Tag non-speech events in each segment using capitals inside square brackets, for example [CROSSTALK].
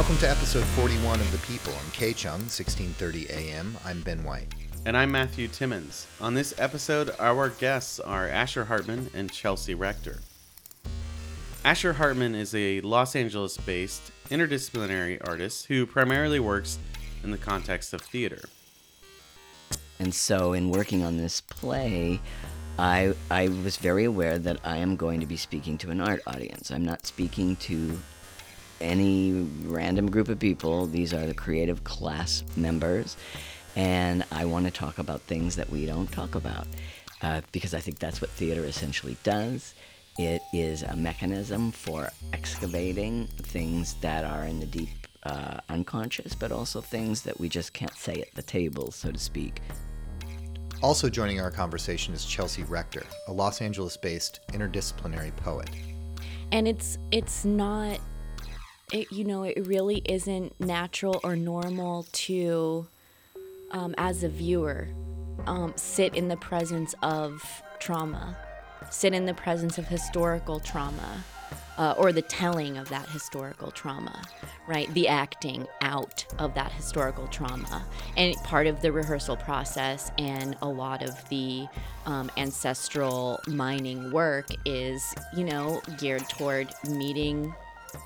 Welcome to episode 41 of The People on Chung, 1630 AM. I'm Ben White. And I'm Matthew Timmons. On this episode, our guests are Asher Hartman and Chelsea Rector. Asher Hartman is a Los Angeles based interdisciplinary artist who primarily works in the context of theater. And so, in working on this play, I, I was very aware that I am going to be speaking to an art audience. I'm not speaking to any random group of people. These are the creative class members. And I want to talk about things that we don't talk about uh, because I think that's what theater essentially does. It is a mechanism for excavating things that are in the deep uh, unconscious, but also things that we just can't say at the table, so to speak. Also joining our conversation is Chelsea Rector, a Los Angeles-based interdisciplinary poet. And it's it's not it, you know, it really isn't natural or normal to, um, as a viewer, um, sit in the presence of trauma, sit in the presence of historical trauma, uh, or the telling of that historical trauma, right? The acting out of that historical trauma. And part of the rehearsal process and a lot of the um, ancestral mining work is, you know, geared toward meeting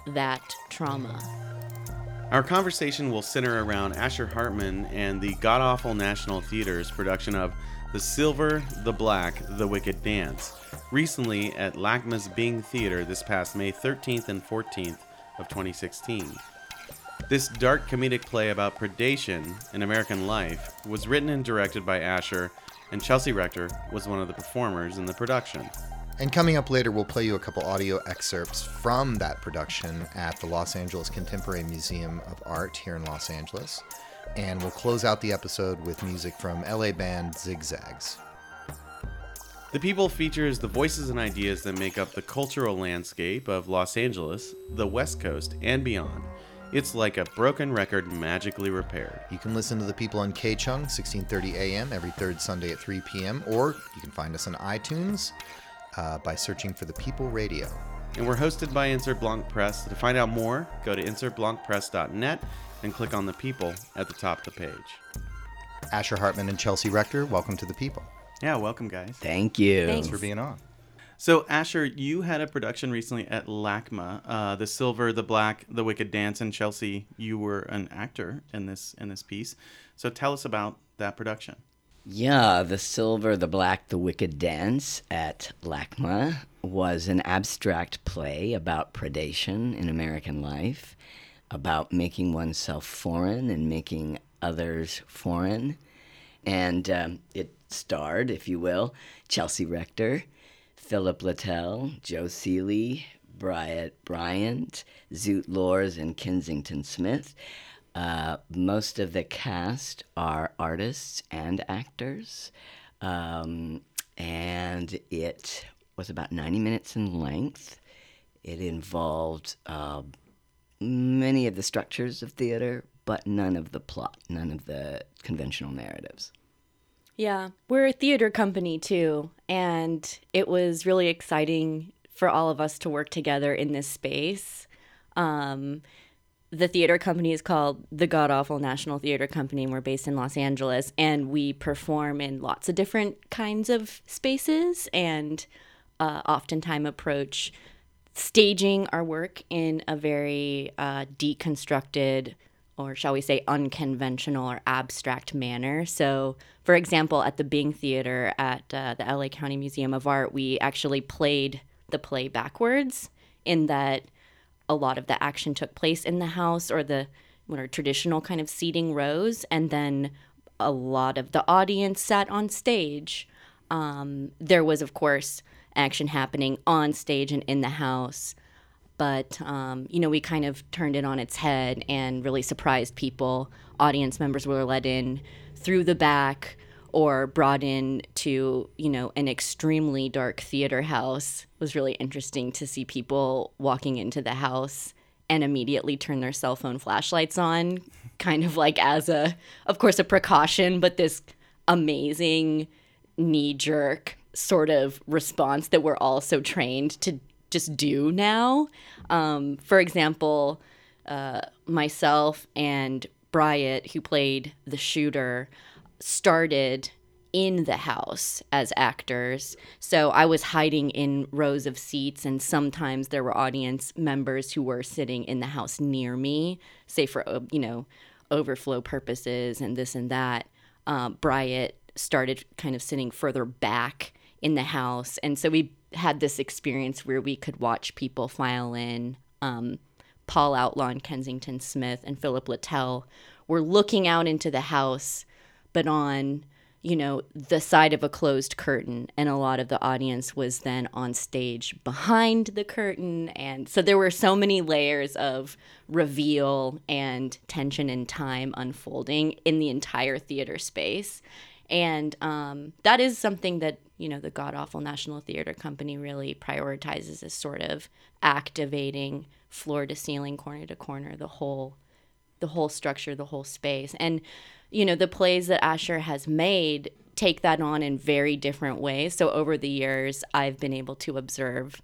that trauma. Our conversation will center around Asher Hartman and the Gawdafful National Theater's production of The Silver, the Black, the Wicked Dance, recently at LACMA's Bing Theater this past May 13th and 14th of 2016. This dark comedic play about predation in American life was written and directed by Asher, and Chelsea Rector was one of the performers in the production. And coming up later, we'll play you a couple audio excerpts from that production at the Los Angeles Contemporary Museum of Art here in Los Angeles. And we'll close out the episode with music from LA band Zig Zags. The People features the voices and ideas that make up the cultural landscape of Los Angeles, the West Coast, and beyond. It's like a broken record magically repaired. You can listen to The People on KCHUNG, 1630 AM, every third Sunday at 3 p.m., or you can find us on iTunes uh, by searching for The People Radio. And we're hosted by Insert Blanc Press. To find out more, go to insertblancpress.net and click on The People at the top of the page. Asher Hartman and Chelsea Rector, welcome to The People. Yeah, welcome, guys. Thank you. Thanks. for being on. So, Asher, you had a production recently at LACMA, uh, The Silver, the Black, the Wicked Dance, and Chelsea, you were an actor in this in this piece. So, tell us about that production. Yeah, The Silver, the Black, the Wicked Dance at LACMA was an abstract play about predation in American life, about making oneself foreign and making others foreign. And um, it starred, if you will, Chelsea Rector, Philip Littell, Joe Seeley, Bryant Bryant, Zut Lorz, and Kensington Smith. Uh, most of the cast are artists and actors. Um, and it was about 90 minutes in length. It involved uh, many of the structures of theater, but none of the plot, none of the conventional narratives. Yeah, we're a theater company too, and it was really exciting for all of us to work together in this space. Um, the theater company is called the Gawdafful National Theater Company, and we're based in Los Angeles, and we perform in lots of different kinds of spaces, and uh, oftentimes approach staging our work in a very uh, deconstructed or shall we say unconventional or abstract manner. So, for example, at the Bing Theater at uh, the LA County Museum of Art, we actually played the play backwards in that a lot of the action took place in the house or the what are traditional kind of seating rows, and then a lot of the audience sat on stage. Um, there was, of course, action happening on stage and in the house. But um, you know we kind of turned it on its head and really surprised people. Audience members were let in through the back or brought in to you know an extremely dark theater house it was really interesting to see people walking into the house and immediately turn their cell phone flashlights on kind of like as a of course a precaution but this amazing knee jerk sort of response that we're all so trained to just do now. Um, for example, uh, myself and Bryant, who played the shooter, started in the house as actors. So I was hiding in rows of seats, and sometimes there were audience members who were sitting in the house near me, say for uh, you know overflow purposes and this and that. Um, Bryant started kind of sitting further back in the house, and so we had this experience where we could watch people file in. Um, Paul Outlaw and Kensington Smith and Philip Littell were looking out into the house, but on you know, the side of a closed curtain, and a lot of the audience was then on stage behind the curtain. And so there were so many layers of reveal and tension and time unfolding in the entire theater space. And um, that is something that, you know, the Gawdafful National Theater Company really prioritizes as sort of activating floor to ceiling, corner to corner, the whole the whole structure, the whole space. And you know, the plays that Asher has made take that on in very different ways. So over the years, I've been able to observe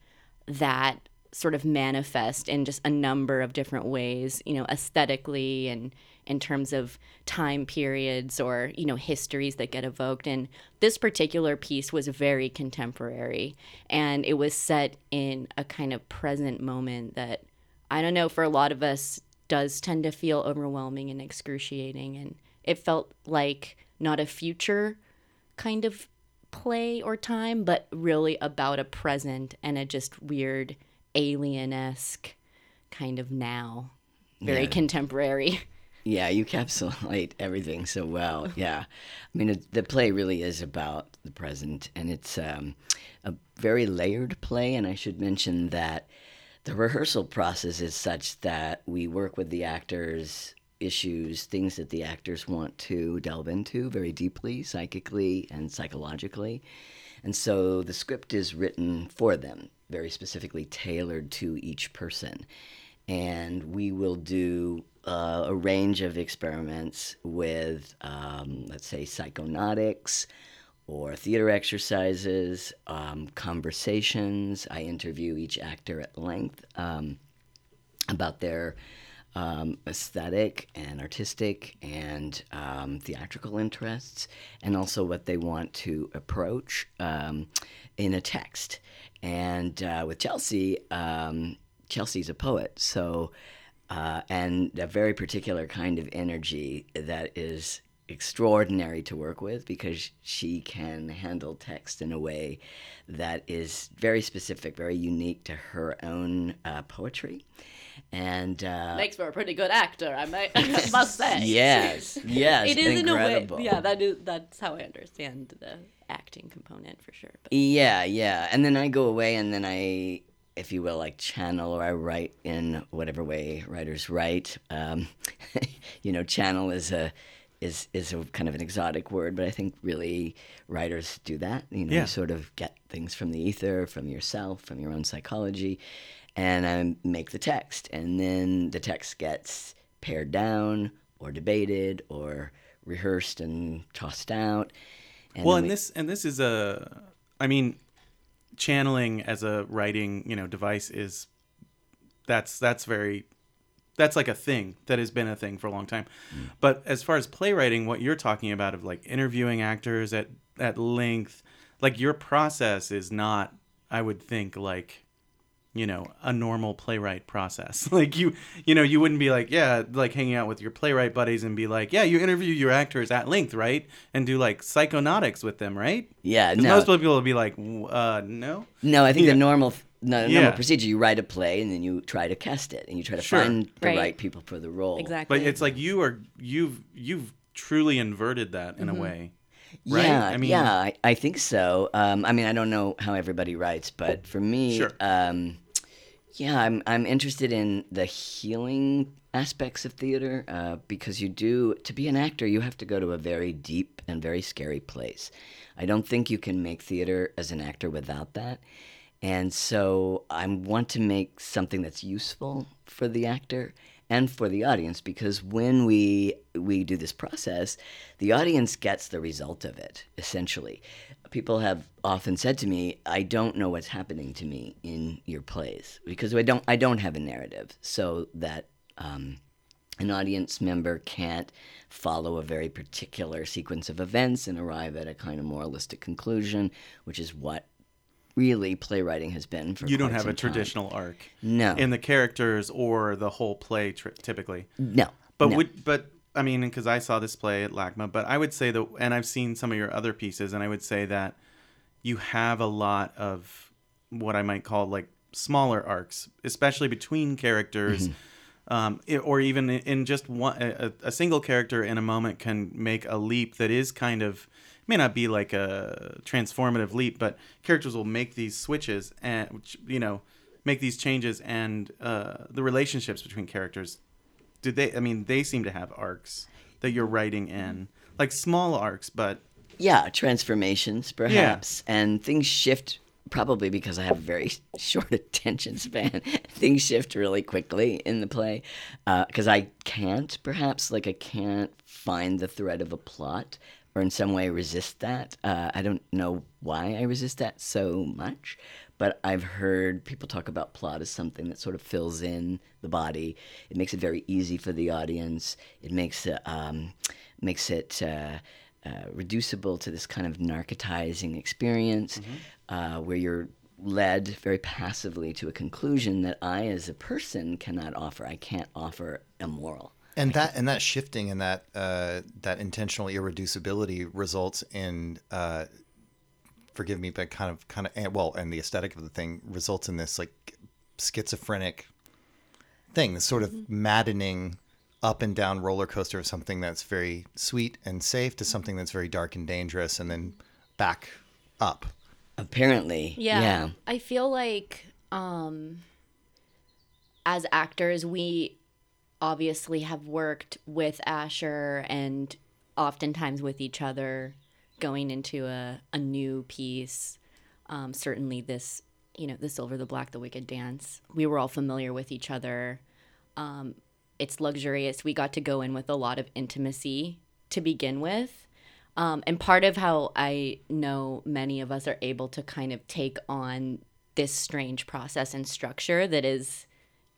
that sort of manifest in just a number of different ways, you know, aesthetically and in terms of time periods or, you know, histories that get evoked. And this particular piece was very contemporary and it was set in a kind of present moment that I don't know, for a lot of us does tend to feel overwhelming and excruciating and it felt like not a future kind of play or time, but really about a present and a just weird alien esque kind of now. Very Yeah. contemporary. [LAUGHS] Yeah, you encapsulate everything so well. [LAUGHS] Yeah, I mean, it, the play really is about the present, and it's um, a very layered play. And I should mention that the rehearsal process is such that we work with the actors issues, things that the actors want to delve into very deeply, psychically and psychologically. And so the script is written for them, very specifically tailored to each person. And we will do uh, a range of experiments with, um, let's say, psychonautics or theater exercises, um, conversations. I interview each actor at length um, about their um, aesthetic and artistic and um, theatrical interests, and also what they want to approach um, in a text. And uh, with Chelsea, um, Chelsea's a poet, so uh, and a very particular kind of energy that is extraordinary to work with because she can handle text in a way that is very specific, very unique to her own uh, poetry. And uh, Makes for a pretty good actor, I, may, [LAUGHS] I must say. yes, yes, It is incredible. in a way. Yeah, that is that's how I understand the acting component for sure. But Yeah, yeah. And then I go away and then I, if you will, like channel or I write in whatever way writers write. Um, [LAUGHS] you know, channel is a is is a kind of an exotic word, but I think really writers do that. You know, Yeah. you sort of get things from the ether, from yourself, from your own psychology, and I make the text, and then the text gets pared down or debated or rehearsed and tossed out. And well, and we- this and this is a, I mean, channeling as a writing you know device is that's that's very that's like a thing. That has been a thing for a long time. But as far as playwriting, what you're talking about of like interviewing actors at at length, like your process is not, I would think, like you know a normal playwright process. [LAUGHS] Like you you know you wouldn't be like yeah like hanging out with your playwright buddies and be like yeah you interview your actors at length right? And do like psychonautics with them right? Yeah no, most people will be like uh no? No, I think [LAUGHS] Yeah. the normal no, normal Yeah. procedure you write a play and then you try to cast it and you try to Sure. find the Right. right. people for the role. exactly. but it's like you are you've you've truly inverted that in a way right? Yeah, I mean- yeah, I, I think so. Um, I mean, I don't know how everybody writes, but for me, Sure. um, yeah, I'm I'm interested in the healing aspects of theater uh, because you do to be an actor, you have to go to a very deep and very scary place. I don't think you can make theater as an actor without that. And so I want to make something that's useful for the actor and for the audience because when we we do this process, the audience gets the result of it essentially. People have often said to me, "I don't know what's happening to me in your plays because I don't I don't have a narrative, so that Um, an audience member can't follow a very particular sequence of events and arrive at a kind of moralistic conclusion, which is what really playwriting has been for You don't have a time. traditional arc No. in the characters or the whole play tri- typically. no. But no. would but I mean, because I saw this play at LACMA, but I would say that, and I've seen some of your other pieces, and I would say that you have a lot of what I might call like smaller arcs, especially between characters, Mm-hmm. um, or even in- in just one a, a single character in a moment can make a leap that is kind of may not be like a transformative leap, but characters will make these switches and which, you know make these changes, and uh, the relationships between characters. Do they i mean they seem to have arcs that you're writing in like small arcs but Yeah, transformations perhaps, and things shift probably because I have a very [LAUGHS] short attention span. [LAUGHS] things shift really quickly in the play because I can't perhaps like I can't find the thread of a plot or in some way resist that. Uh, I don't know why I resist that so much, but I've heard people talk about plot as something that sort of fills in the body. It makes it very easy for the audience. It makes it um, makes it. Uh, uh, reducible to this kind of narcotizing experience uh, where you're led very passively to a conclusion that I, as a person, cannot offer. I can't offer a moral. And that and that shifting and that uh, that intentional irreducibility results in uh, forgive me but kind of kind of and- well and the aesthetic of the thing results in this like schizophrenic thing this sort of maddening up and down roller coaster of something that's very sweet and safe to something that's very dark and dangerous and then back up Apparently, Yeah. yeah. I feel like um as actors we obviously have worked with Asher and oftentimes with each other going into a, a new piece. Um, certainly this, you know, the silver, the black, the wicked dance. We were all familiar with each other. Um, it's luxurious. We got to go in with a lot of intimacy to begin with. Um, and part of how I know many of us are able to kind of take on this strange process and structure that is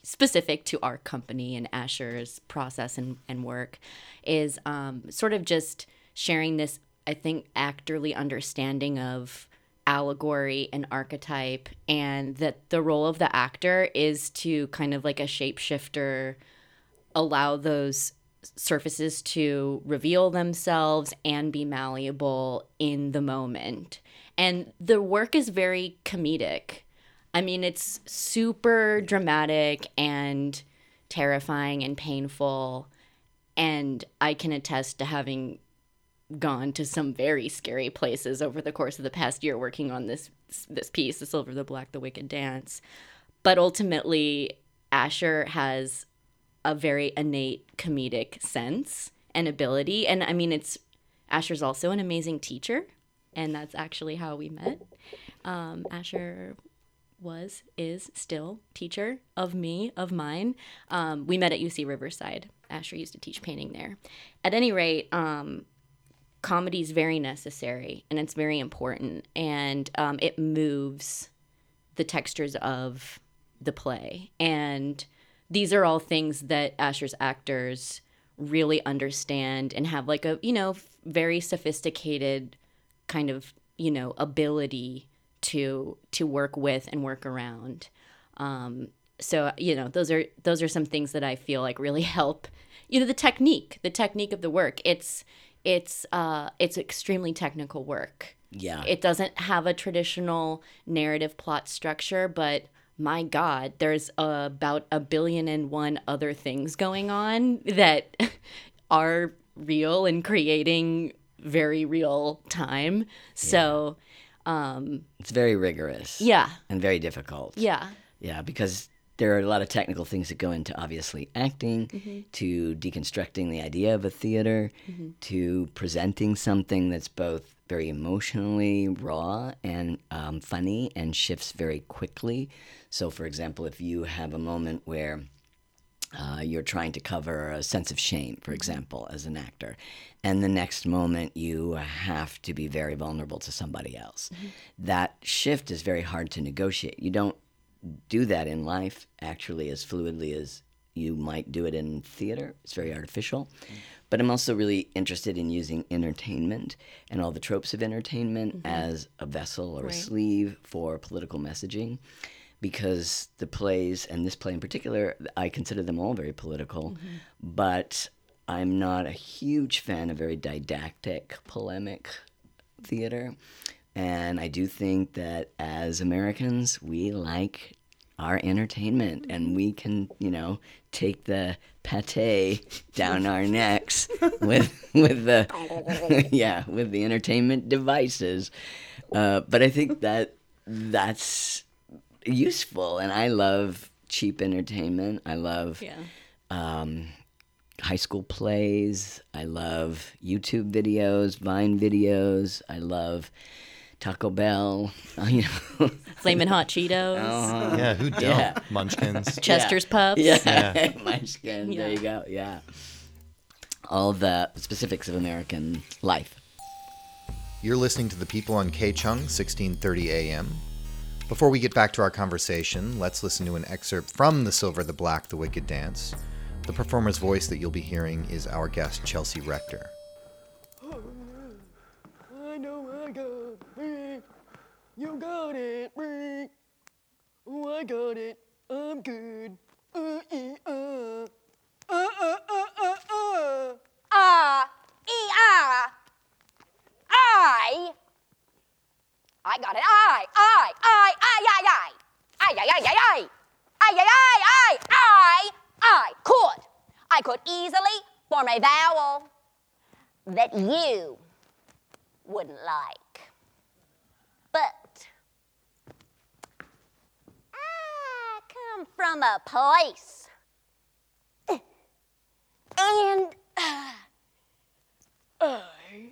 specific to our company and Asher's process and, and work is um, sort of just sharing this, I think, actorly understanding of allegory and archetype, and that the role of the actor is to kind of like a shapeshifter allow those surfaces to reveal themselves and be malleable in the moment. And the work is very comedic. I mean, it's super dramatic and terrifying and painful. And I can attest to having gone to some very scary places over the course of the past year working on this this piece, The Silver, the Black, the Wicked Dance. But ultimately, Asher has a very innate comedic sense and ability. And I mean, it's Asher's also an amazing teacher, and that's actually how we met. Um, Asher was, is still teacher of me, of mine. Um, we met at UC Riverside. Asher used to teach painting there. At any rate, um, comedy is very necessary and it's very important, and um, it moves the textures of the play. And these are all things that Asher's actors really understand and have like a, you know, very sophisticated kind of, you know, ability to to work with and work around. Um, so you know, those are those are some things that I feel like really [LAUGHS] help. You know, the technique, the technique of the work. It's it's uh, it's extremely technical work. Yeah. It doesn't have a traditional narrative plot structure, but my God, there's about a billion and one other things going on that [LAUGHS] are real and creating very real time. So, um, it's very rigorous. yeah, And very difficult. yeah, Yeah, because there are a lot of technical things that go into obviously acting, Mm-hmm. to deconstructing the idea of a theater, to presenting something that's both very emotionally raw and um, funny and shifts very quickly. So, for example, if you have a moment where uh, you're trying to cover a sense of shame, for mm-hmm. example, as an actor. And the next moment, you have to be very vulnerable to somebody else. Mm-hmm. That shift is very hard to negotiate. You don't do that in life actually as fluidly as you might do it in theater. It's very artificial. Mm-hmm. But I'm also really interested in using entertainment and all the tropes of entertainment as a vessel or a sleeve for political messaging because the plays, and this play in particular, I consider them all very political, but I'm not a huge fan of very didactic, polemic theater. And I do think that as Americans, we like our entertainment and we can, you know, take the pate down our necks [LAUGHS] with with the [LAUGHS] yeah, with the entertainment devices. Uh, but I think that that's useful and I love cheap entertainment. I love Yeah. um, high school plays. I love YouTube videos, Vine videos. I love Taco Bell. [LAUGHS] You know, Flamin' Hot Cheetos, Uh-huh. Yeah, who don't? Yeah. Munchkins. [LAUGHS] Chester's Pups. yeah, Yeah. [LAUGHS] Munchkin. There you go. Yeah, all the specifics of American life. You're listening to the people on KCHUNG, 1630 AM. Before we get back to our conversation, let's listen to an excerpt from The Silver, the Black, the Wicked Dance. The performer's voice that you'll be hearing is our guest, Chelsea Rector. I know I got it. You got it, me. Oh, I got it. I'm good. Uh, ee, uh. Uh, uh, uh, uh, uh. Ah, E ah. I. I got it. I, I, I, I, I, I. I, I, I, I, I. I, I, I, I, I. I could. I could easily form a vowel that you wouldn't like. But I come from a place and uh, I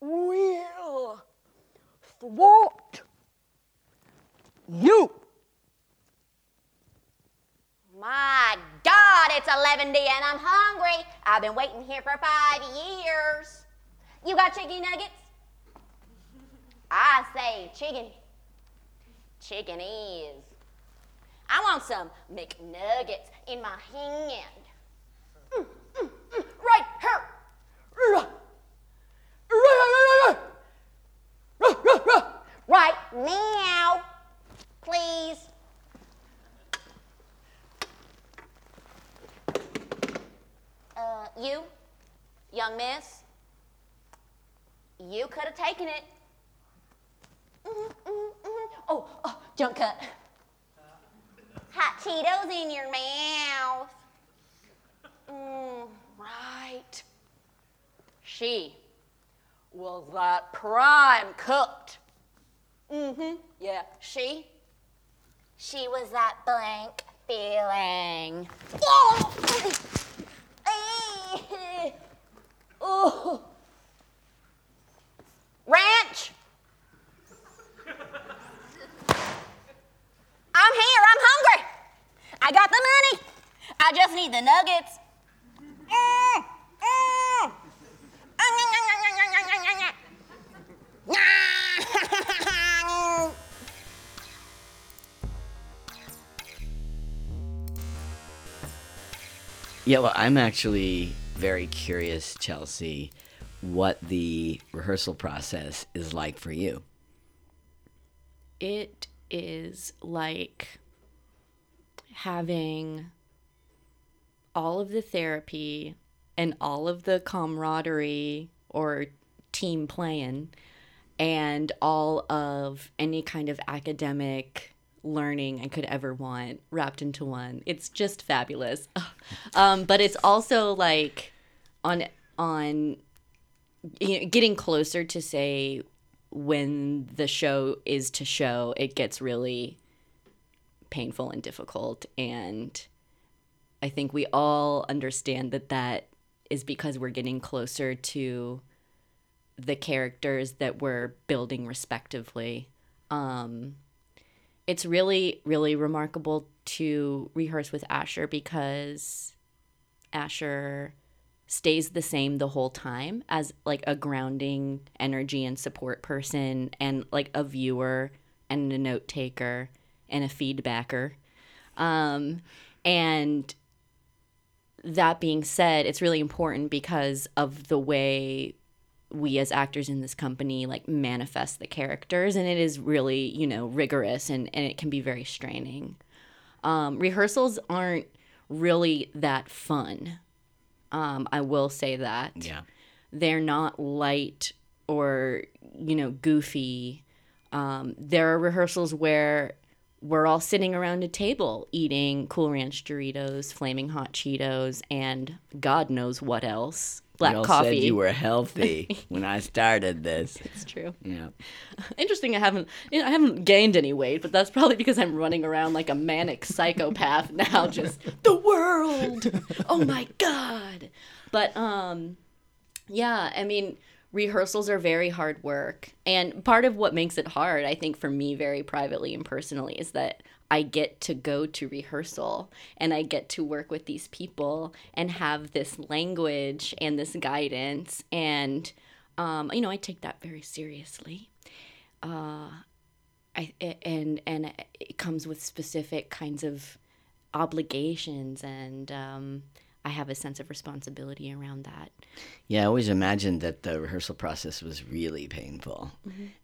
will thwart you. My God, it's 11 D and I'm hungry. I've been waiting here for five years. You got chicken nuggets? I say chicken. Chicken is. I want some McNuggets in my hand. Mm, mm, mm, right here. Ruh. Ruh, ruh, ruh, Right now. Please. Uh, you, young miss, you could have taken it. Mhm, mhm, mhm. Oh, oh, junk cut. Hot Cheetos in your mouth. Mm, right. She was that prime cooked. Mm-hmm. Yeah, she. She was that blank feeling. [LAUGHS] Oh! Ranch. I'm here. I'm hungry. I got the money. I just need the nuggets. [LAUGHS] Mm, mm. Yeah, well, I'm actually very curious, Chelsea, what the rehearsal process is like for you. it is like having all of the therapy and all of the camaraderie or team playing and all of any kind of academic learning I could ever want wrapped into one. It's just fabulous. [LAUGHS] um, but it's also like on on you know, getting closer to say when the show is to show, it gets really painful and difficult. And I think we all understand that that is because we're getting closer to the characters that we're building respectively. Um, it's really, really remarkable to rehearse with Asher because Asher stays the same the whole time as like a grounding energy and support person and like a viewer and a note taker and a feedbacker. Um And that being said, it's really important because of the way we as actors in this company like manifest the characters and it is really you know rigorous and, and it can be very straining. Um, rehearsals aren't really that fun. Um, i will say that. Yeah. they're not light or you know goofy. Um, there are rehearsals where we're all sitting around a table eating cool ranch doritos flaming hot cheetos and god knows what else black you all coffee said you were healthy [LAUGHS] when I started this. it's true Yeah. interesting i haven't you know, i haven't gained any weight but that's probably because i'm running around like a manic psychopath [LAUGHS] now just the world oh my god but um yeah i mean rehearsals are very hard work. And part of what makes it hard i think for me very privately and personally is that i get to go to rehearsal and i get to work with these people and have this language and this guidance. And um, you know i take that very seriously. I, and and it comes with specific kinds of obligations and um, I have a sense of responsibility around that. Yeah, I always imagined that the rehearsal process was really painful.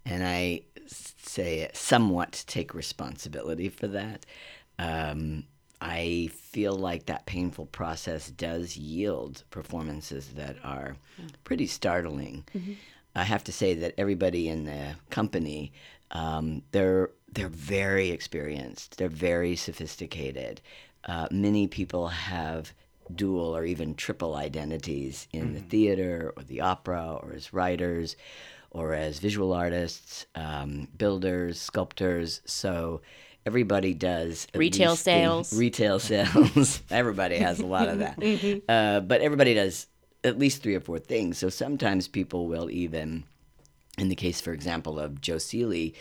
And I say somewhat take responsibility for that. Um, I feel like that painful process does yield performances that are pretty startling. I have to say that everybody in the company, um, they're they're very experienced. They're very sophisticated. Uh, many people have dual or even triple identities in the theater or the opera or as writers or as visual artists, um, builders, sculptors. So everybody does [LAUGHS] Retail sales. retail sales. [LAUGHS] everybody has a lot of that. [LAUGHS] uh, but everybody does at least three or four things. So sometimes people will even, in the case, for example, of Joe Seeley,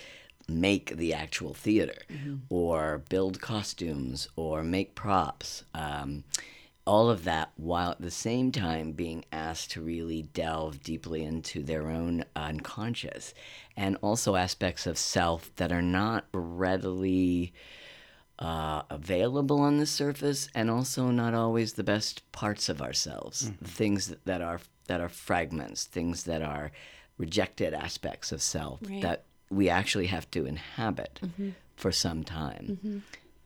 make the actual theater or build costumes or make props. Um, all of that while at the same time being asked to really delve deeply into their own unconscious and also aspects of self that are not readily uh, available on the surface and also not always the best parts of ourselves. Mm. Things that, that are that are fragments things that are rejected aspects of self Right. that we actually have to inhabit mm-hmm. for some time. Mm-hmm.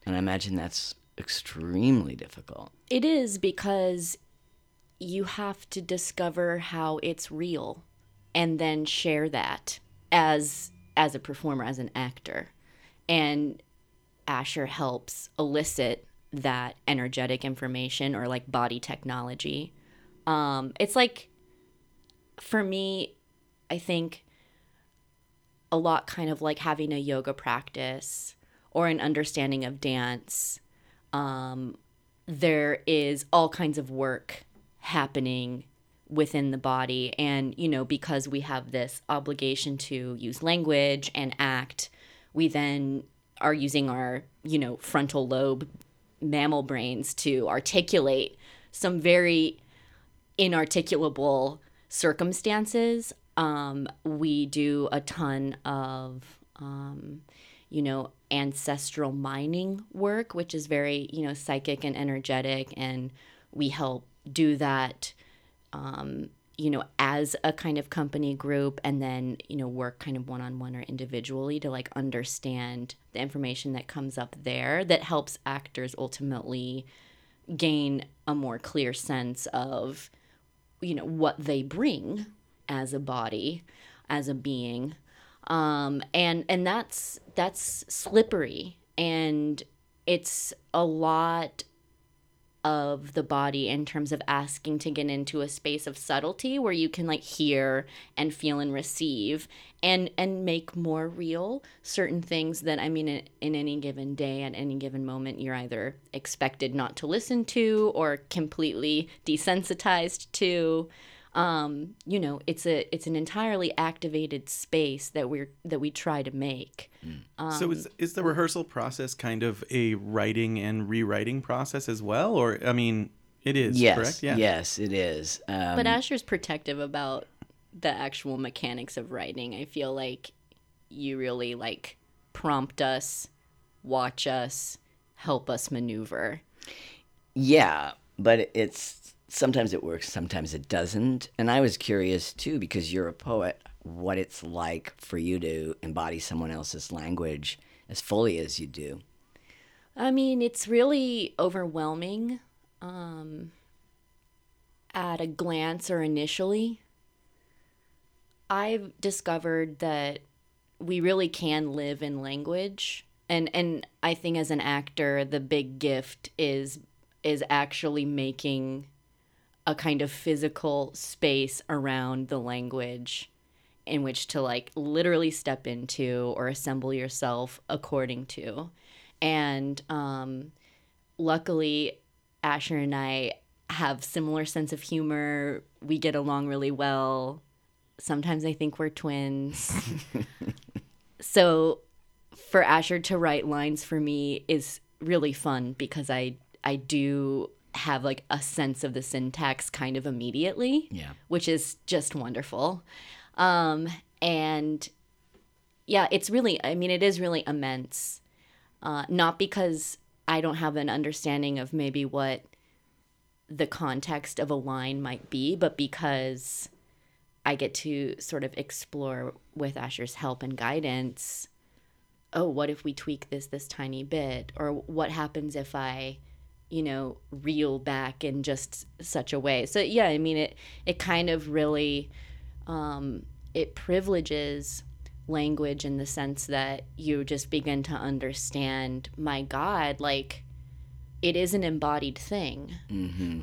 And i imagine that's extremely difficult It is because you have to discover how it's real and then share that as as a performer as an actor. And Asher helps elicit that energetic information or like body technology. Um it's like for me I think a lot kind of like having a yoga practice or an understanding of dance um, there is all kinds of work happening within the body and you know because we have this obligation to use language and act we then are using our you know frontal lobe mammal brains to articulate some very inarticulable circumstances. Um, we do a ton of, um, you know, ancestral mining work, which is very, you know, psychic and energetic. And we help do that, um, you know, as a kind of company group and then, you know, work kind of one on one or individually to like understand the information that comes up there that helps actors ultimately gain a more clear sense of you know what they bring as a body as a being um and and that's that's slippery. And it's a lot of the body in terms of asking to get into a space of subtlety where you can like hear and feel and receive and and make more real certain things that i mean in, in any given day at any given moment you're either expected not to listen to or completely desensitized to um you know it's a it's an entirely activated space that we're that we try to make so is is the rehearsal process kind of a writing and rewriting process as well, or I mean, it is yes correct? Yeah. yes it is um, But Asher's protective about the actual mechanics of writing. I feel like you really like prompt us, watch us, help us maneuver. Yeah, but it's sometimes it works, sometimes it doesn't. And I was curious too because you're a poet, what it's like for you to embody someone else's language as fully as you do. I mean, it's really overwhelming um, at a glance or initially. I've discovered that we really can live in language. And and I think as an actor, the big gift is is actually making a kind of physical space around the language in which to like literally step into or assemble yourself according to. And um, luckily, Asher and I have similar sense of humor. We get along really well. Sometimes I think we're twins. [LAUGHS] so for Asher to write lines for me is really fun because I I do have like a sense of the syntax kind of immediately. Yeah. Which is just wonderful. Um and yeah, it's really I mean it is really immense. Uh not because I don't have an understanding of maybe what the context of a line might be, but because I get to sort of explore with Asher's help and guidance. Oh, what if we tweak this this tiny bit? Or what happens if I, you know, reel back in just such a way? So yeah, I mean it it kind of really um, it privileges language in the sense that you just begin to understand, my God, like it is an embodied thing.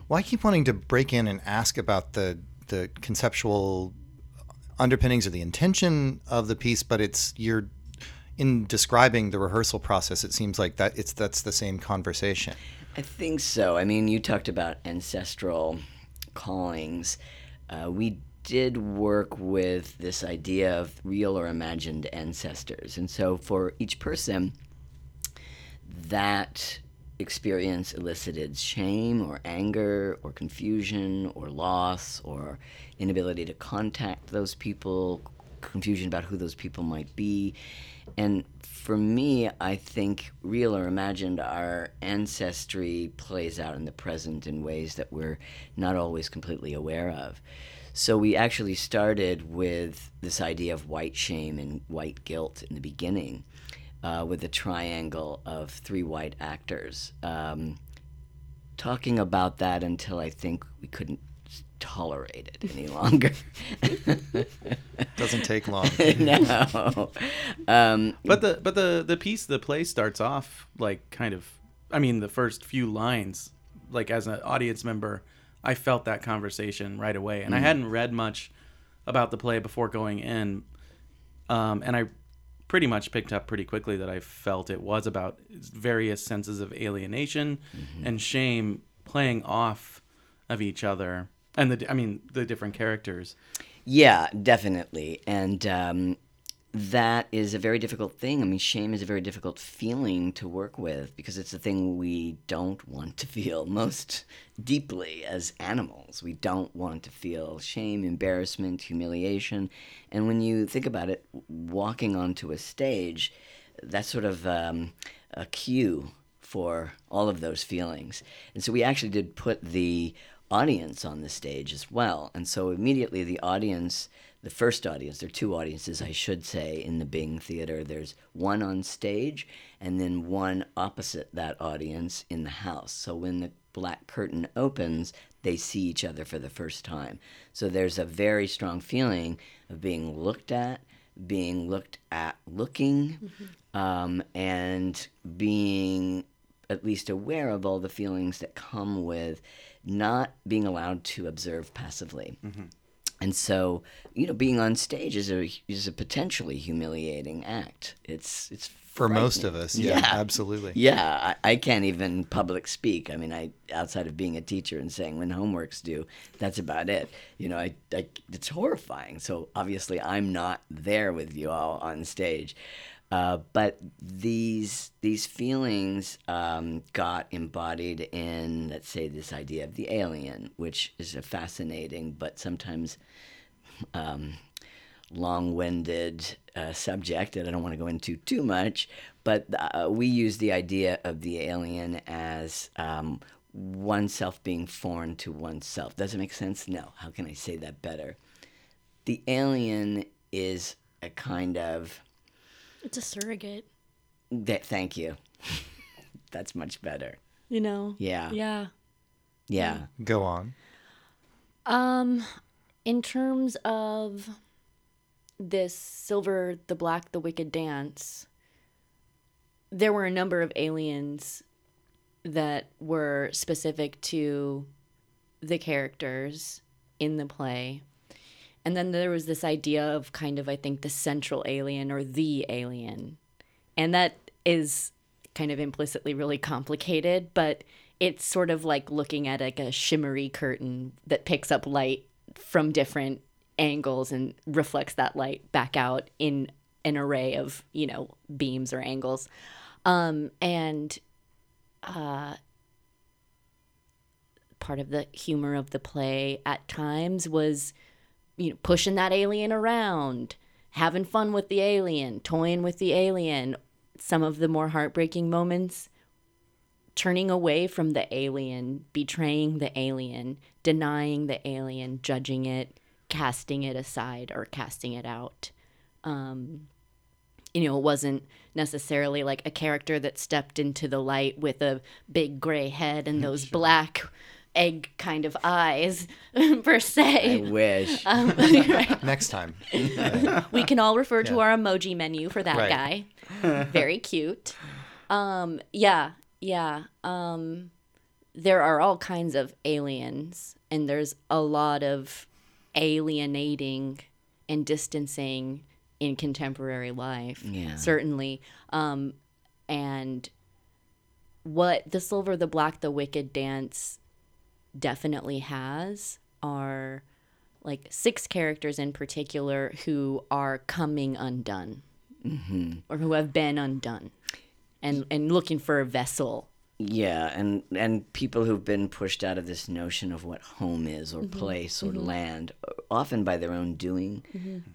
Well, I keep wanting to break in and ask about the the conceptual underpinnings or the intention of the piece, but it's you're in describing the rehearsal process. It seems like that it's that's the same conversation. I think so. I mean, you talked about ancestral callings. Uh, we did work with this idea of real or imagined ancestors. And so for each person, that experience elicited shame or anger or confusion or loss or inability to contact those people, confusion about who those people might be. And for me, I think real or imagined, our ancestry plays out in the present in ways that we're not always completely aware of. So we actually started with this idea of white shame and white guilt in the beginning, uh, with a triangle of three white actors. Um, talking about that until I think we couldn't tolerate it any longer. [LAUGHS] Doesn't take long. [LAUGHS] no. Um, But the but the the piece the play starts off like kind of I mean the first few lines like as an audience member I felt that conversation right away and I hadn't read much about the play before going in um, and I pretty much picked up pretty quickly that I felt it was about various senses of alienation and shame playing off of each other and the I mean the different characters Yeah, definitely. And um, that is a very difficult thing. I mean, shame is a very difficult feeling to work with because it's a thing we don't want to feel [LAUGHS] most deeply as animals. We don't want to feel shame, embarrassment, humiliation. And when you think about it, walking onto a stage, that's sort of um, a cue for all of those feelings. And so we actually did put the audience on the stage as well. And so immediately the audience, the first audience, there are two audiences, I should say, in the Bing Theater. There's one on stage and then one opposite that audience in the house. So when the black curtain opens, they see each other for the first time. So there's a very strong feeling of being looked at, being looked at looking, um, and being at least aware of all the feelings that come with not being allowed to observe passively. Mm-hmm. And so, you know, being on stage is a is a potentially humiliating act. It's it's For most of us, yeah, absolutely. Yeah, I, I can't even public speak. I mean, I outside of being a teacher and saying when homework's due, that's about it. You know, I, I it's horrifying. So obviously, I'm not there with you all on stage. Uh, but these these feelings um, got embodied in, let's say, this idea of the alien, which is a fascinating but sometimes um, long-winded uh, subject that I don't want to go into too much, but uh, we use the idea of the alien as um, oneself being foreign to oneself. Does it make sense? No. How can I say that better? The alien is a kind of It's a surrogate. that. Thank you. [LAUGHS] That's much better. You know? Yeah. Yeah. Yeah. Go on. Um, in terms of this Silver, the Black, the Wicked dance, there were a number of aliens that were specific to the characters in the play. And then there was this idea of kind of, I think, the central alien or the alien. And that is kind of implicitly really complicated, but it's sort of like looking at like a shimmery curtain that picks up light from different angles and reflects that light back out in an array of, you know, beams or angles. Um, and uh, part of the humor of the play at times was you know pushing that alien around having fun with the alien toying with the alien. Some of the more heartbreaking moments turning away from the alien betraying the alien denying the alien judging it casting it aside or casting it out. Um, you know, it wasn't necessarily like a character that stepped into the light with a big gray head and those black egg kind of eyes [LAUGHS] per I se. wish. [LAUGHS] Um, right. [LAUGHS] Next time. We can all refer to our emoji menu for that Right. guy. Very cute. Um, yeah, yeah. Um, there are all kinds of aliens, and there's a lot of alienating and distancing in contemporary life. Yeah. Certainly. Um, and what the Silver, the Black, the Wicked dance definitely has are like six characters in particular who are coming undone. Mm-hmm. Or who have been undone. And and looking for a vessel. Yeah, and and people who've been pushed out of this notion of what home is or mm-hmm. place or mm-hmm. land, often by their own doing.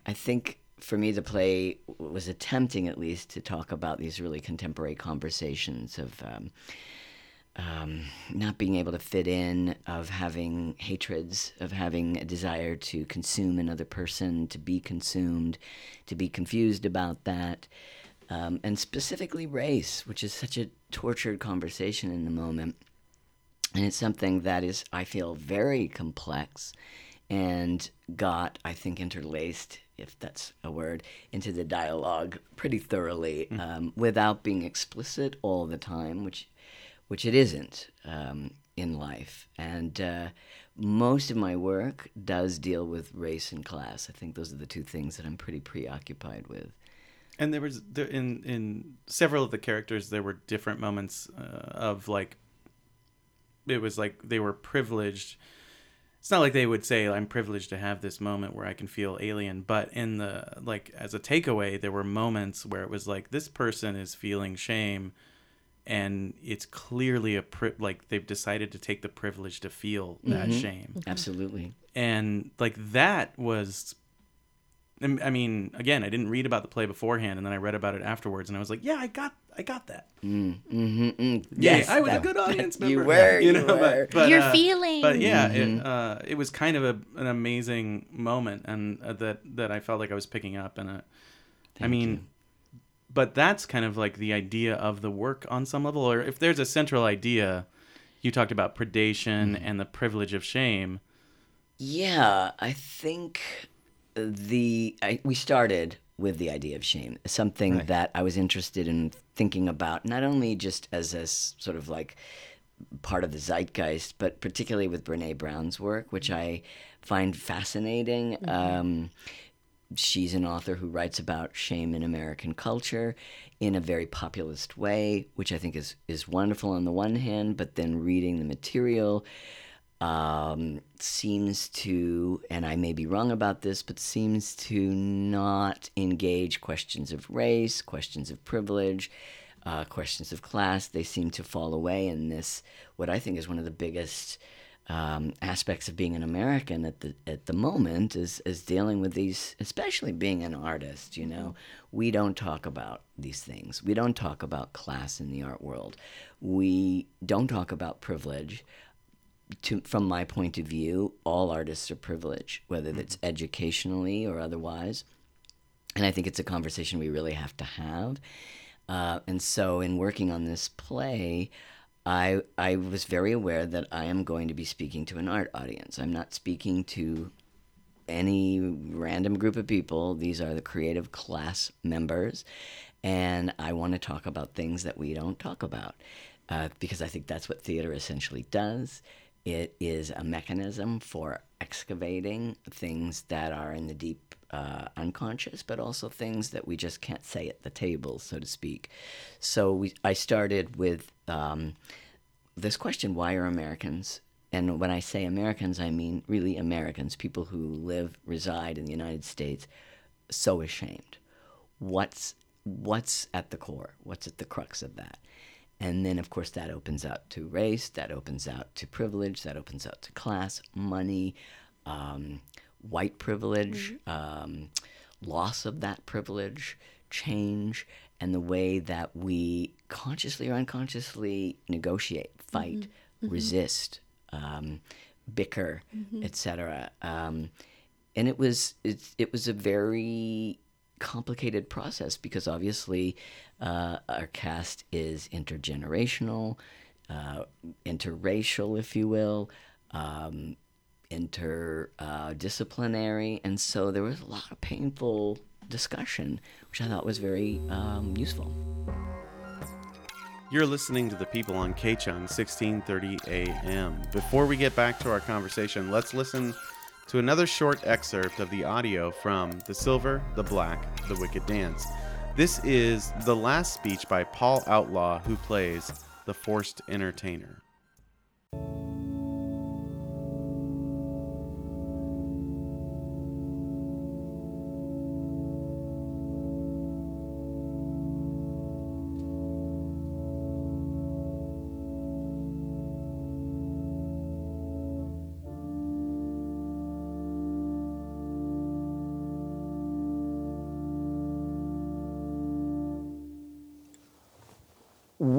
I think for me, the play was attempting at least to talk about these really contemporary conversations of. Um, um, not being able to fit in, of having hatreds, of having a desire to consume another person, to be consumed, to be confused about that, um, and specifically race, which is such a tortured conversation in the moment. And it's something that is, I feel, very complex and got, I think, interlaced, if that's a word, into the dialogue pretty thoroughly um, without being explicit all the time, which, which it isn't um, in life. And uh, most of my work does deal with race and class. I think those are the two things that I'm pretty preoccupied with. And there was there in in several of the characters there were different moments uh, of like it was like they were privileged. It's not like they would say I'm privileged to have this moment where I can feel alien, but in the like as a takeaway there were moments where it was like this person is feeling shame and it's clearly a pri- like they've decided to take the privilege to feel that shame Absolutely. and like that was I I mean, again, I didn't read about the play beforehand, and then I read about it afterwards, and I was like, "Yeah, I got, I got that. Mm-hmm, mm. Yeah, Yes, I was that- a good audience you member. were, you know, were. But, but, You're uh, feeling. But yeah, it, uh, it was kind of a, an amazing moment, and uh, that that I felt like I was picking up, and uh, I mean, but that's kind of like the idea of the work on some level, or if there's a central idea, you talked about predation mm-hmm. and the privilege of shame. Yeah, I think the I, we started with the idea of shame, something that I was interested in thinking about, not only just as a sort of like part of the zeitgeist, but particularly with Brene Brown's work, which mm-hmm. I find fascinating. Mm-hmm. Um, she's an author who writes about shame in American culture in a very populist way, which I think is is wonderful on the one hand, but then reading the material um, seems to, and I may be wrong about this, but seems to not engage questions of race, questions of privilege, uh, questions of class. They seem to fall away in this, what I think is one of the biggest um, aspects of being an American at the at the moment is is dealing with these, especially being an artist. You know, we don't talk about these things. We don't talk about class in the art world. We don't talk about privilege. To, from my point of view, all artists are privileged, whether it's educationally or otherwise. And I think it's a conversation we really have to have. Uh, and so, in working on this play, I I was very aware that I am going to be speaking to an art audience. I'm not speaking to any random group of people. These are the creative class members, and I want to talk about things that we don't talk about uh, because I think that's what theater essentially does. It is a mechanism for excavating things that are in the deep uh, unconscious, but also things that we just can't say at the table, so to speak. So we, I started with um, this question: Why are Americans? And when I say Americans, I mean really Americans, people who live, reside in the United States, so ashamed. What's what's at the core? What's at the crux of that? And then, of course, that opens out to race, that opens out to privilege, that opens out to class, money, um, white privilege, um, loss of that privilege, change, and the way that we consciously or unconsciously negotiate, fight, resist, um, bicker, etc. Um, and it was it, it was a very complicated process because obviously uh, our cast is intergenerational, uh, interracial, if you will, um, interdisciplinary, and so there was a lot of painful discussion, which I thought was very um, useful. You're listening to the people on KCHUNG 1630 AM. Before we get back to our conversation, let's listen to another short excerpt of the audio from The Silver, the Black, the Wicked Dance. This is the last speech by Paul Outlaw, who plays the forced entertainer.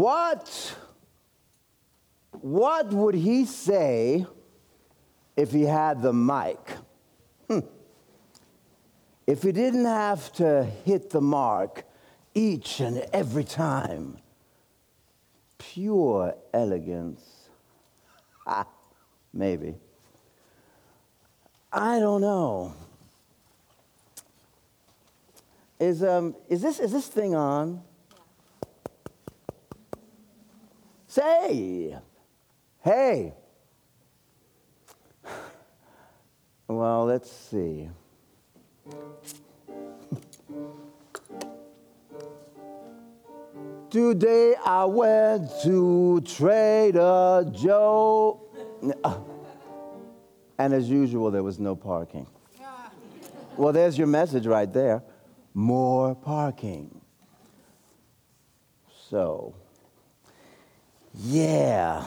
What what would he say if he had the mic? Hmm. If he didn't have to hit the mark each and every time. Pure elegance. [LAUGHS] Ha, maybe. I don't know. Is, um, is, this, is this thing on? Say, hey. [SIGHS] Well, let's see. [LAUGHS] Today I went to Trader Joe. [LAUGHS] And as usual, there was no parking. [LAUGHS] Well, there's your message right there more parking. So, yeah.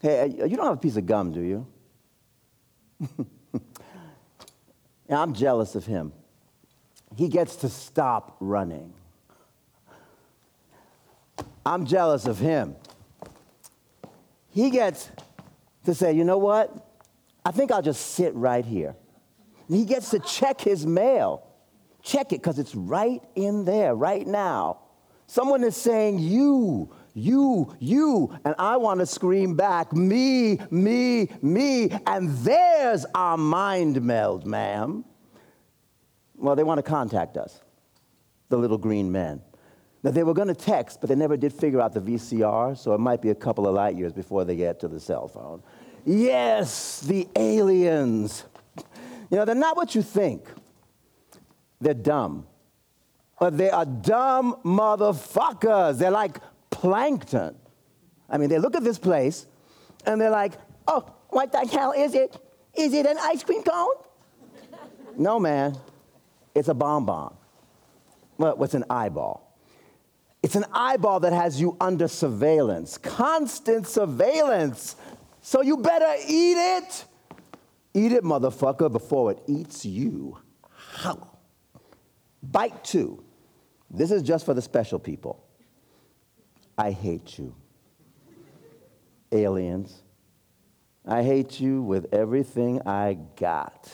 Hey, uh, you don't have a piece of gum, do you? [LAUGHS] I'm jealous of him. He gets to stop running. I'm jealous of him. He gets to say, you know what? I think I'll just sit right here. And he gets to check his mail. Check it because it's right in there, right now. Someone is saying, You, you, you. And I want to scream back, Me, me, me. And there's our mind meld, ma'am. Well, they want to contact us, the little green men. Now, they were going to text, but they never did figure out the VCR, so it might be a couple of light years before they get to the cell phone. Yes, the aliens. You know, they're not what you think, they're dumb. But they are dumb motherfuckers. They're like plankton. I mean, they look at this place and they're like, oh, what the hell is it? Is it an ice cream cone? no, man. It's a bonbon. Well, what's an eyeball? It's an eyeball that has you under surveillance, constant surveillance. So you better eat it. Eat it, motherfucker, before it eats you. How? Bite two. This is just for the special people. I hate you. Aliens. I hate you with everything I got.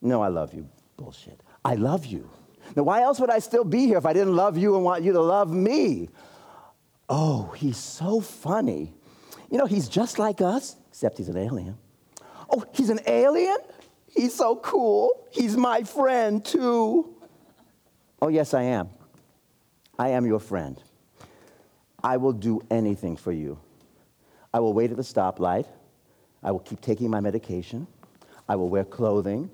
No, I love you. Bullshit. I love you. Now, why else would I still be here if I didn't love you and want you to love me? Oh, he's so funny. You know, he's just like us, except he's an alien. Oh, he's an alien? He's so cool. He's my friend, too. Oh, yes, I am. I am your friend. I will do anything for you. I will wait at the stoplight. I will keep taking my medication. I will wear clothing.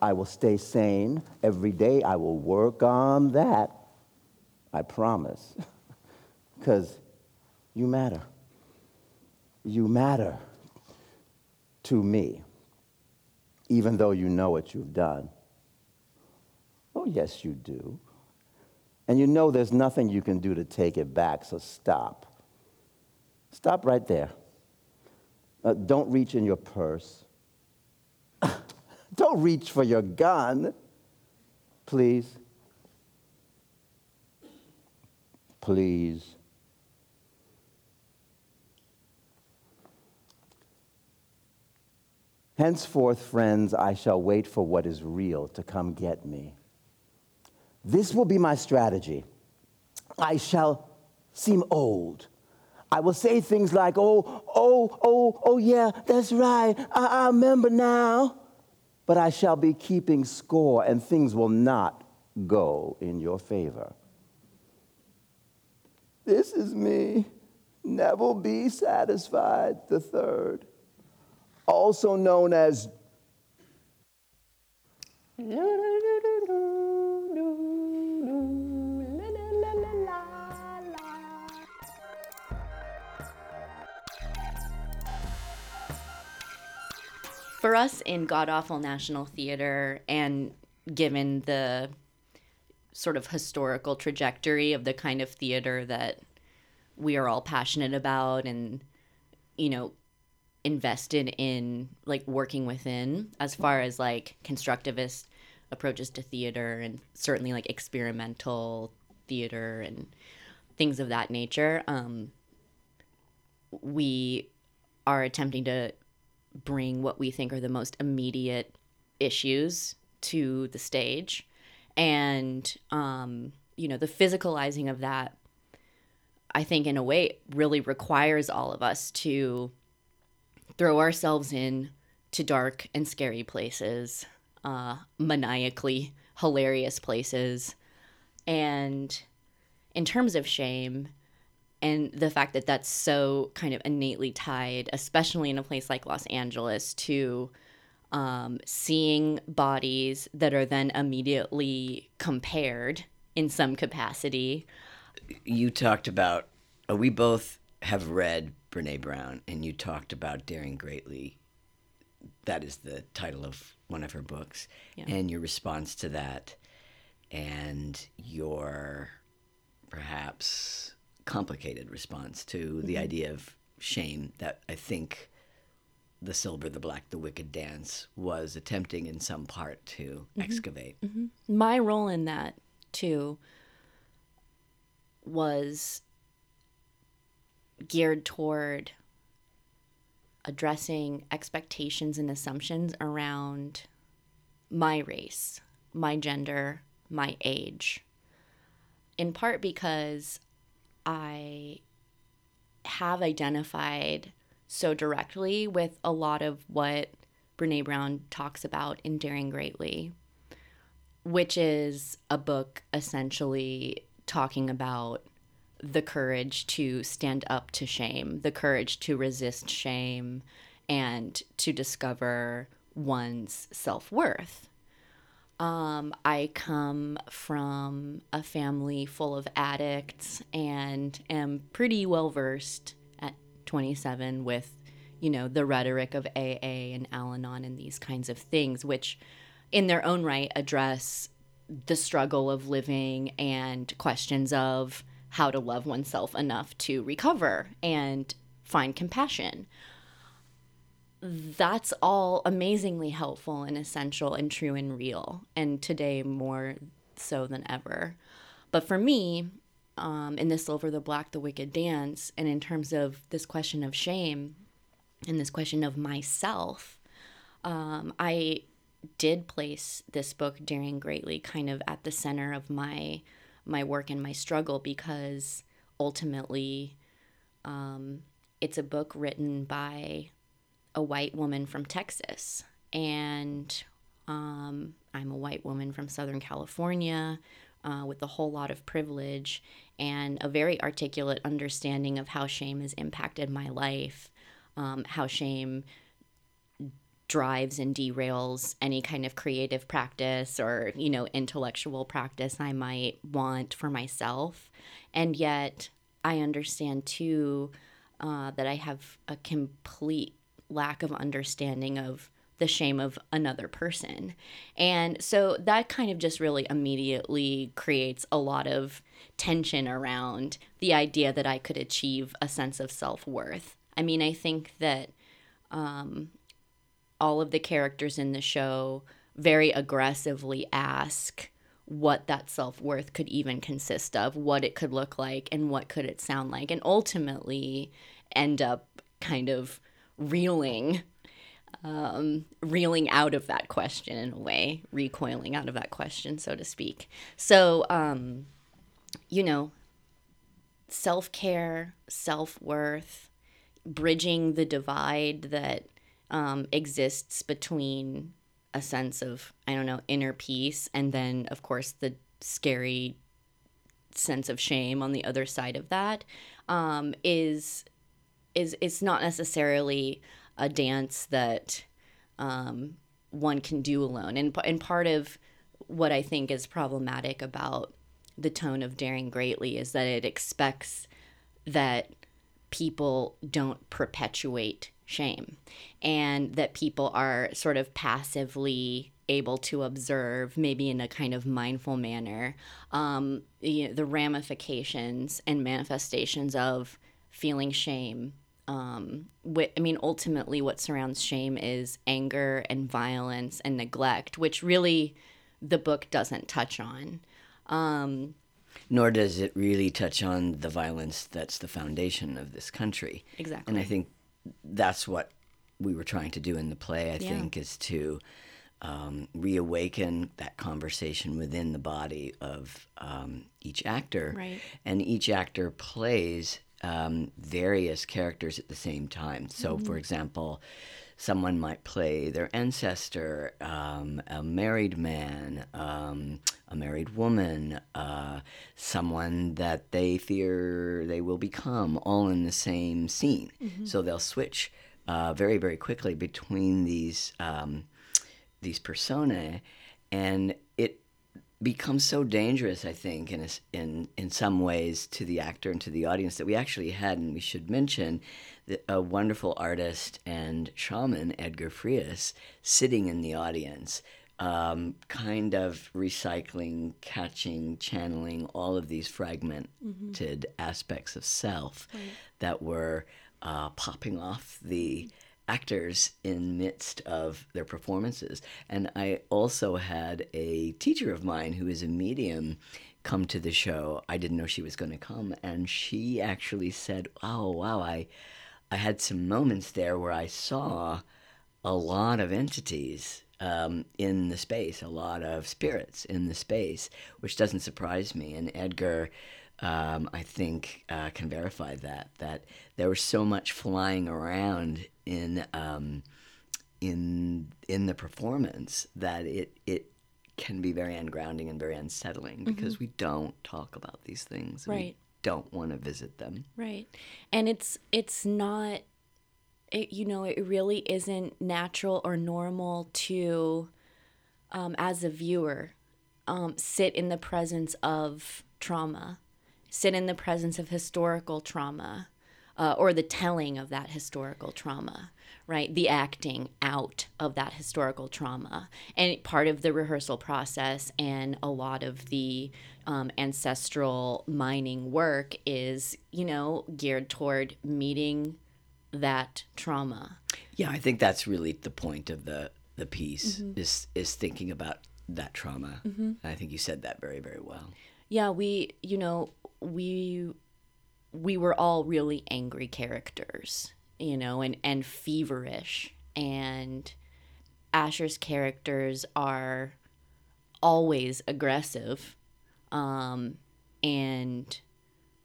I will stay sane. Every day I will work on that. I promise. [LAUGHS] Because you matter. You matter to me, even though you know what you've done. Oh, yes, you do. And you know there's nothing you can do to take it back, so stop. Stop right there. Uh, don't reach in your purse. [LAUGHS] don't reach for your gun. Please. Please. Henceforth, friends, I shall wait for what is real to come get me. This will be my strategy. I shall seem old. I will say things like, oh, oh, oh, oh, yeah, that's right. I, I remember now. But I shall be keeping score, and things will not go in your favor. This is me, Never be satisfied, the third, also known as [LAUGHS] For us in Gawdafful National Theater, and given the sort of historical trajectory of the kind of theater that we are all passionate about and, you know, invested in like working within as far as like constructivist approaches to theater and certainly like experimental theater and things of that nature um we are attempting to bring what we think are the most immediate issues to the stage. And um you know the physicalizing of that i think in a way really requires all of us to throw ourselves in to dark and scary places uh maniacally hilarious places. And in terms of shame and the fact that that's so kind of innately tied, especially in a place like Los Angeles, to um, seeing bodies that are then immediately compared in some capacity. You talked about, uh, we both have read Brene Brown, and you talked about Daring Greatly. That is the title of one of her books. Yeah. And your response to that, and your perhaps complicated response to the mm-hmm. idea of shame that I think the silver, the black, the wicked dance was attempting in some part to mm-hmm. excavate. Mm-hmm. My role in that, too, was geared toward addressing expectations and assumptions around my race, my gender, my age. In part because I have identified so directly with a lot of what Brene Brown talks about in Daring Greatly, which is a book essentially talking about the courage to stand up to shame, the courage to resist shame, and to discover one's self worth. Um, I come from a family full of addicts and am pretty well versed at 27 with, you know, the rhetoric of AA and Al Anon and these kinds of things, which in their own right address the struggle of living and questions of how to love oneself enough to recover. And find compassion. That's all amazingly helpful and essential and true and real, and today more so than ever. But for me, um, in the Silver, the Black, the Wicked Dance, and in terms of this question of shame and this question of myself, um, I did place this book, Daring Greatly, kind of at the center of my my work and my struggle because ultimately, um, it's a book written by a white woman from Texas, and um, I'm a white woman from Southern California uh, with a whole lot of privilege and a very articulate understanding of how shame has impacted my life, um, how shame drives and derails any kind of creative practice or you know intellectual practice i might want for myself. And yet i understand too uh, that i have a complete lack of understanding of the shame of another person. And so that kind of just really immediately creates a lot of tension around the idea that i could achieve a sense of self-worth. I mean i think that um, all of the characters in the show very aggressively ask what that self-worth could even consist of what it could look like and what could it sound like and ultimately end up kind of reeling um, reeling out of that question in a way recoiling out of that question so to speak. So um, you know self-care self-worth bridging the divide that um, exists between a sense of I don't know inner peace and then of course the scary sense of shame on the other side of that um, is is it's not necessarily a dance that um, one can do alone. And and part of what I think is problematic about the tone of Daring Greatly is that it expects that people don't perpetuate shame and that people are sort of passively able to observe maybe in a kind of mindful manner um, you know, the ramifications and manifestations of feeling shame um, wh- I mean, ultimately, what surrounds shame is anger and violence and neglect, which really the book doesn't touch on. Um, Nor does it really touch on the violence that's the foundation of this country. Exactly. And I think that's what we were trying to do in the play, I Yeah. think, is to um, reawaken that conversation within the body of um, each actor. Right. And each actor plays um, various characters at the same time. So, Mm-hmm. for example, someone might play their ancestor, um, a married man, um, a married woman, uh, someone that they fear they will become, all in the same scene. So they'll switch uh, very, very quickly between these um, these personae, and becomes so dangerous, I think, in, a in in some ways to the actor and to the audience that we actually had, and we should mention, the, a wonderful artist and shaman, Edgar Frias, sitting in the audience, um, kind of recycling, catching, channeling all of these fragmented aspects of self that were uh, popping off the actors in midst of their performances. And I also had a teacher of mine who is a medium come to the show. I didn't know she was going to come, and she actually said, "Oh, wow, I I had some moments there where I saw a lot of entities um, in the space, a lot of spirits in the space, which doesn't surprise me. And Edgar, um, I think, uh, can verify that that there was so much flying around in um, in in the performance that it it can be very ungrounding and very unsettling because we don't talk about these things. and We Right. don't want to visit them. Right. And it's it's not it you know, it really isn't natural or normal to um, as a viewer um, sit in the presence of trauma, sit in the presence of historical trauma, uh, or the telling of that historical trauma, right? The acting out of that historical trauma. And part of the rehearsal process and a lot of the um, ancestral mining work is, you know, geared toward meeting that trauma. Yeah, I think that's really the point of the the piece is is thinking about that trauma. I think you said that very very well. Yeah, we, you know, we we were all really angry characters, you know, and and feverish and Asher's characters are always aggressive um and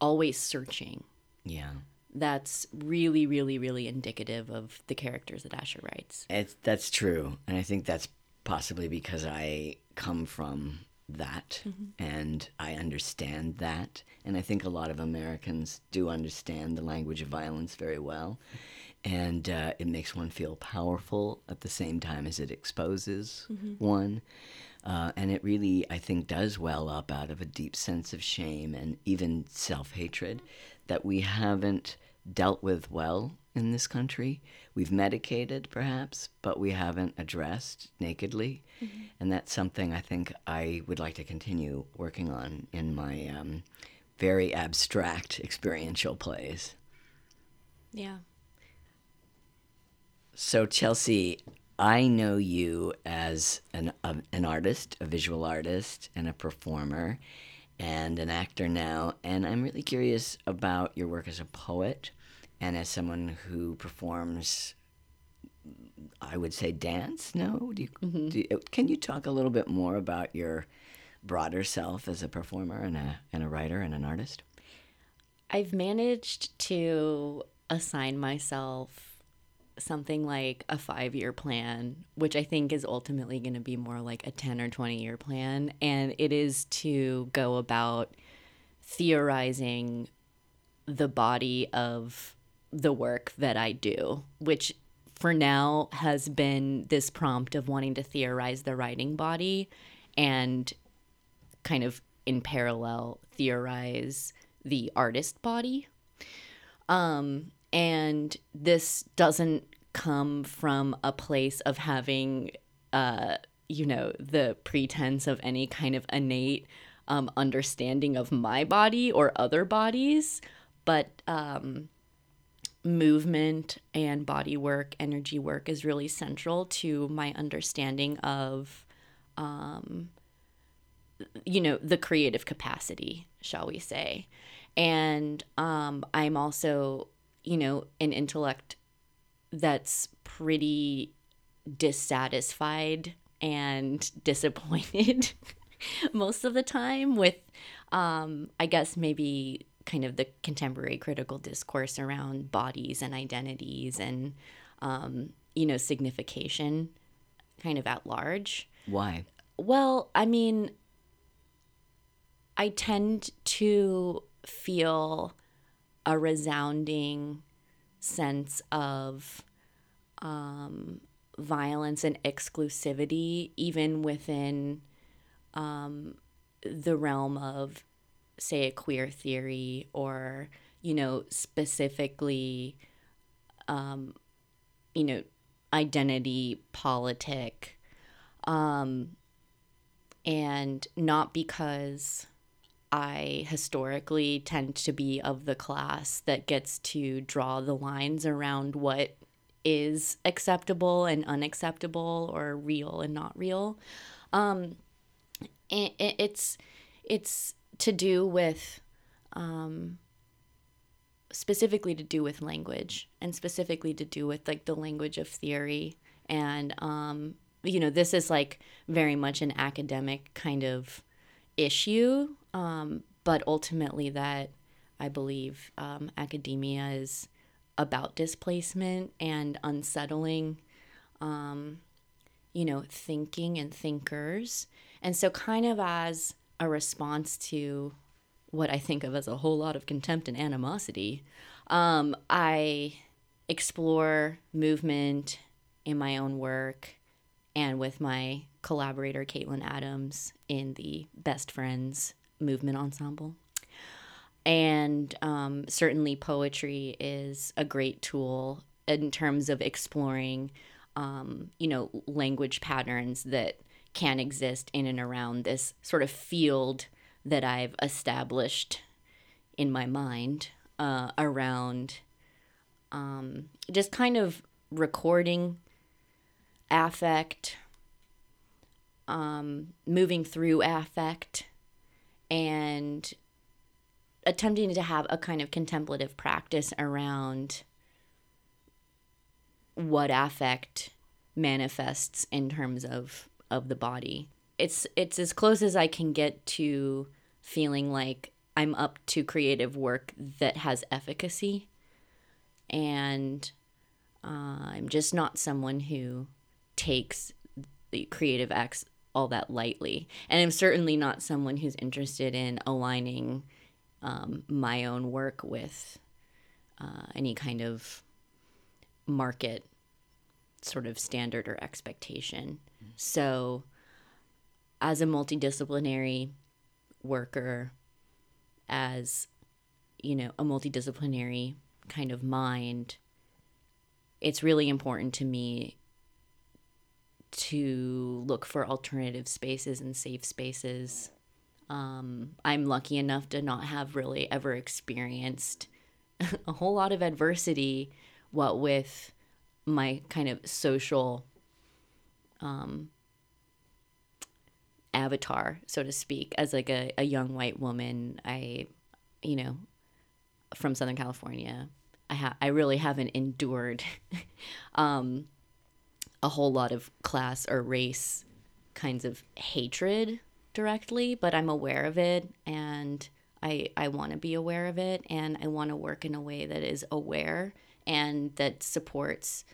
always searching. Yeah. That's really really really indicative of the characters that Asher writes. It's, that's true. And I think that's possibly because I come from that and I understand that. And I think a lot of Americans do understand the language of violence very well. And uh, it makes one feel powerful at the same time as it exposes one. Uh, and it really, I think, does well up out of a deep sense of shame and even self hatred that we haven't dealt with well in this country. We've medicated, perhaps, but we haven't addressed nakedly. And that's something I think I would like to continue working on in my um, very abstract experiential plays. Yeah. So, Chelsea, I know you as an, a, an artist, a visual artist, and a performer, and an actor now. And I'm really curious about your work as a poet and as someone who performs, I would say, dance. No? Do you, mm-hmm. do you- can you talk a little bit more about your broader self as a performer and a, and a writer and an artist? I've managed to assign myself something like a five year plan, which I think is ultimately going to be more like a 10 or 20 year plan. And it is to go about theorizing the body of the work that I do, which for now has been this prompt of wanting to theorize the writing body and kind of in parallel theorize the artist body. Um, and this doesn't come from a place of having, uh, you know, the pretense of any kind of innate um, understanding of my body or other bodies, but um, movement and body work, energy work is really central to my understanding of um, you know the creative capacity shall we say. And um i'm also you know an intellect that's pretty dissatisfied and [LAUGHS] disappointed [LAUGHS] most of the time with um i guess maybe kind of the contemporary critical discourse around bodies and identities and um you know signification kind of at large Why? well, I mean, I tend to feel a resounding sense of um, violence and exclusivity, even within um, the realm of, say, a queer theory or, you know, specifically, um, you know, identity politic um, and not because I historically tend to be of the class that gets to draw the lines around what is acceptable and unacceptable or real and not real. Um, it, it's it's to do with um, specifically to do with language and specifically to do with like the language of theory and um, you know this is like very much an academic kind of issue um, but ultimately that i believe um, academia is about displacement and unsettling um, you know thinking and thinkers. And so kind of as a response to what i think of as a whole lot of contempt and animosity um, i explore movement in my own work and with my collaborator Caitlin Adams in the Best Friends Movement Ensemble. And um, certainly, poetry is a great tool in terms of exploring, um, you know, language patterns that can exist in and around this sort of field that I've established in my mind uh, around um, just kind of recording affect, um, moving through affect, and attempting to have a kind of contemplative practice around what affect manifests in terms of of the body. It's it's as close as I can get to feeling like I'm up to creative work that has efficacy and uh, I'm just not someone who takes the creative acts all that lightly. And I'm certainly not someone who's interested in aligning um, my own work with uh, any kind of market sort of standard or expectation. So, as a multidisciplinary worker, as you know, a multidisciplinary kind of mind, it's really important to me to look for alternative spaces and safe spaces. Um, I'm lucky enough to not have really ever experienced [LAUGHS] a whole lot of adversity, what with my kind of social um, avatar, so to speak, as like a, a young white woman. I, you know, from Southern California, I ha- I really haven't endured [LAUGHS] um, a whole lot of class or race kinds of hatred directly, but I'm aware of it and I I want to be aware of it and I want to work in a way that is aware and that supports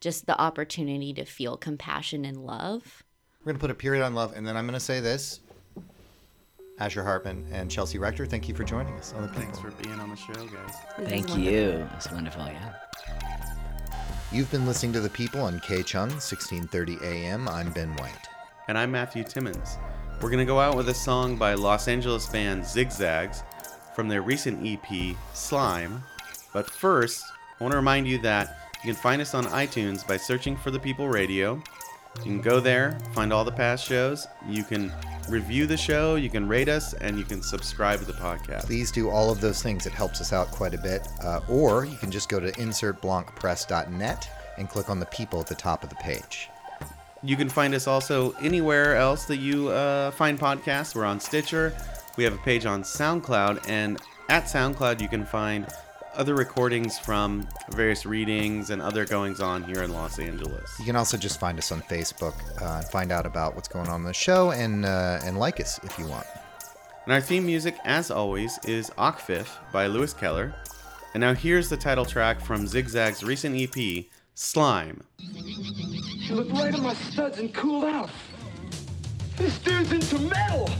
just the opportunity to feel compassion and love. We're going to put a period on love, and then I'm going to say this. Asher Hartman and Chelsea Rector, thank you for joining us on the Thanks People. for being on the show, guys. Thank wonderful. you. It's wonderful, yeah. You've been listening to The People on KCHUNG, 1630 AM. I'm Ben White. And I'm Matthew Timmons. We're going to go out with a song by Los Angeles band Zig Zags from their recent EP, Slime. But first, I want to remind you that you can find us on iTunes by searching for The People Radio. You can go there, find all the past shows. You can review the show, you can rate us, and you can subscribe to the podcast. Please do all of those things. It helps us out quite a bit. Uh, or you can just go to insertblancpress.net and click on the people at the top of the page. You can find us also anywhere else that you uh, find podcasts. We're on Stitcher. We have a page on SoundCloud, and at SoundCloud you can find other recordings from various readings and other goings on here in Los Angeles. You can also just find us on Facebook uh, and find out about what's going on in the show and uh, and like us if you want. And our theme music, as always, is Okfif by Lewis Keller. And now here's the title track from Zig Zags' recent EP, Slime. She looked right at my studs and cooled out. This dude's into metal.